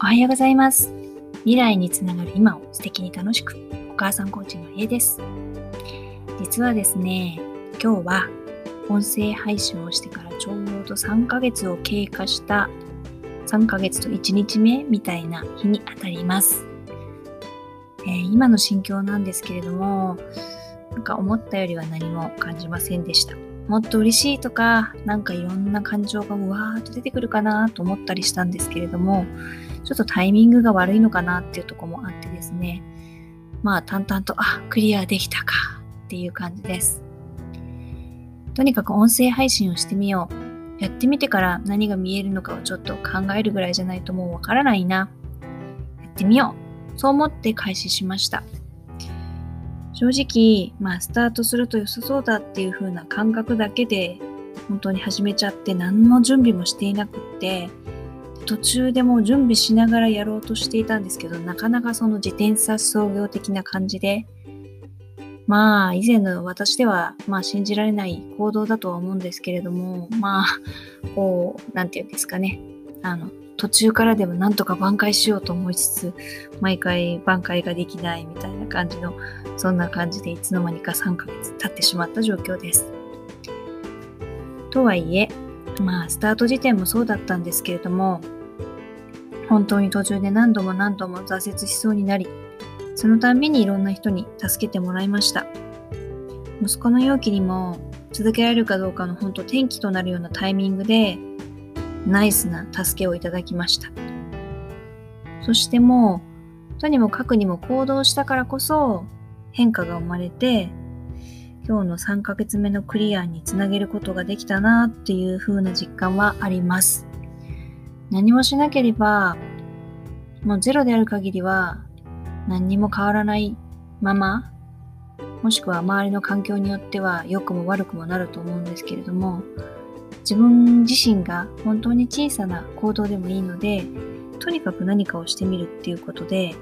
おはようございます。未来につながる今を素敵に楽しく、お母さんコーチの家です。実はですね、今日は音声配信をしてからちょうど3ヶ月を経過した3ヶ月と1日目みたいな日にあたります。えー、今の心境なんですけれども、なんか思ったよりは何も感じませんでした。もっと嬉しいとか、なんかいろんな感情がうわーっと出てくるかなと思ったりしたんですけれども、ちょっとタイミングが悪いのかなっていうとこもあってですね、まあ淡々と、あ、クリアできたかっていう感じです。とにかく音声配信をしてみよう。やってみてから何が見えるのかをちょっと考えるぐらいじゃないともうわからないな。やってみよう。そう思って開始しました。正直、まあ、スタートすると良さそうだっていう風な感覚だけで、本当に始めちゃって何の準備もしていなくって、途中でも準備しながらやろうとしていたんですけど、なかなかその自転車創業的な感じで、まあ、以前の私では、まあ、信じられない行動だとは思うんですけれども、まあ、こう、なんていうんですかね。あの、途中からでもなんとか挽回しようと思いつつ、毎回挽回ができないみたいな感じの、そんな感じでいつの間にか3ヶ月経ってしまった状況です。とはいえ、まあ、スタート時点もそうだったんですけれども、本当に途中で何度も何度も挫折しそうになり、そのたんびにいろんな人に助けてもらいました。息子の容器にも続けられるかどうかの本当転機となるようなタイミングで、ナイスな助けをいただきました。そしてもう、とにもかくにも行動したからこそ変化が生まれて、今日の3ヶ月目のクリアにつなげることができたなっていう風な実感はあります。何もしなければ、もうゼロである限りは何にも変わらないまま、もしくは周りの環境によっては良くも悪くもなると思うんですけれども、自分自身が本当に小さな行動でもいいので、とにかく何かをしてみるっていうことで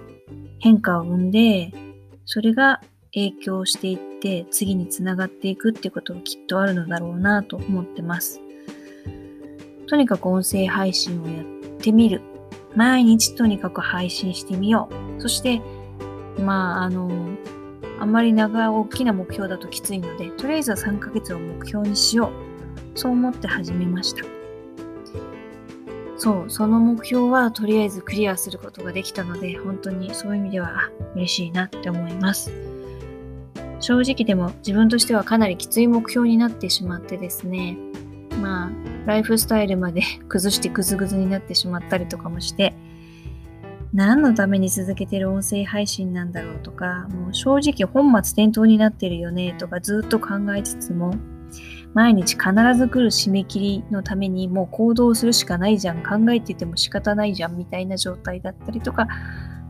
変化を生んで、それが影響していって次につながっていくってことがきっとあるのだろうなと思ってます。とにかく音声配信をやってみる。毎日とにかく配信してみよう。そして、まあ、あの、あんまり長大きな目標だときついので、とりあえずは3ヶ月を目標にしよう。そう思って始めました。そう、その目標はとりあえずクリアすることができたので、本当にそういう意味では嬉しいなって思います。正直でも自分としてはかなりきつい目標になってしまってですね、まあ、ライフスタイルまで 崩してグズグズになってしまったりとかもして、何のために続けてる音声配信なんだろうとか、もう正直本末転倒になってるよねとかずっと考えつつも、毎日必ず来る締め切りのためにもう行動するしかないじゃん、考えてても仕方ないじゃんみたいな状態だったりとか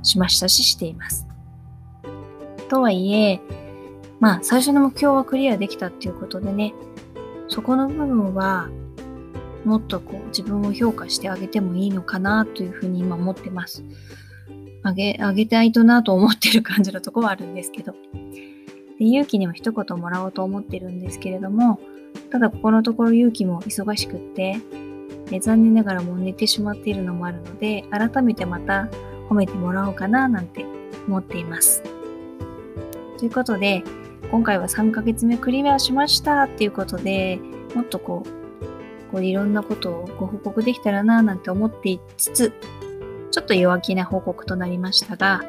しましたししています。とはいえ、まあ最初の目標はクリアできたっていうことでね、そこの部分はもっとこう自分を評価してあげてもいいのかなというふうに今思ってます。あげ、あげたいとなと思ってる感じのとこはあるんですけど。で勇気にも一言もらおうと思ってるんですけれども、ただここのところ勇気も忙しくって、え残念ながらもう寝てしまっているのもあるので、改めてまた褒めてもらおうかななんて思っています。ということで、今回は3ヶ月目クリアしましたっていうことで、もっとこう、こういろんなことをご報告できたらななんて思っていつつ、ちょっと弱気な報告となりましたが、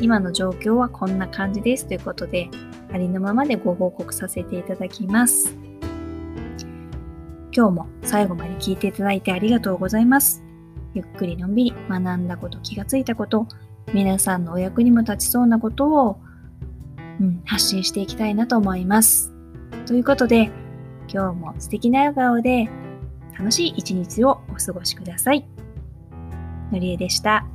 今の状況はこんな感じですということで、ありのままでご報告させていただきます。今日も最後まで聞いていただいてありがとうございます。ゆっくりのんびり学んだこと、気がついたこと、皆さんのお役にも立ちそうなことをうん、発信していきたいなと思います。ということで、今日も素敵な笑顔で楽しい一日をお過ごしください。のりえでした。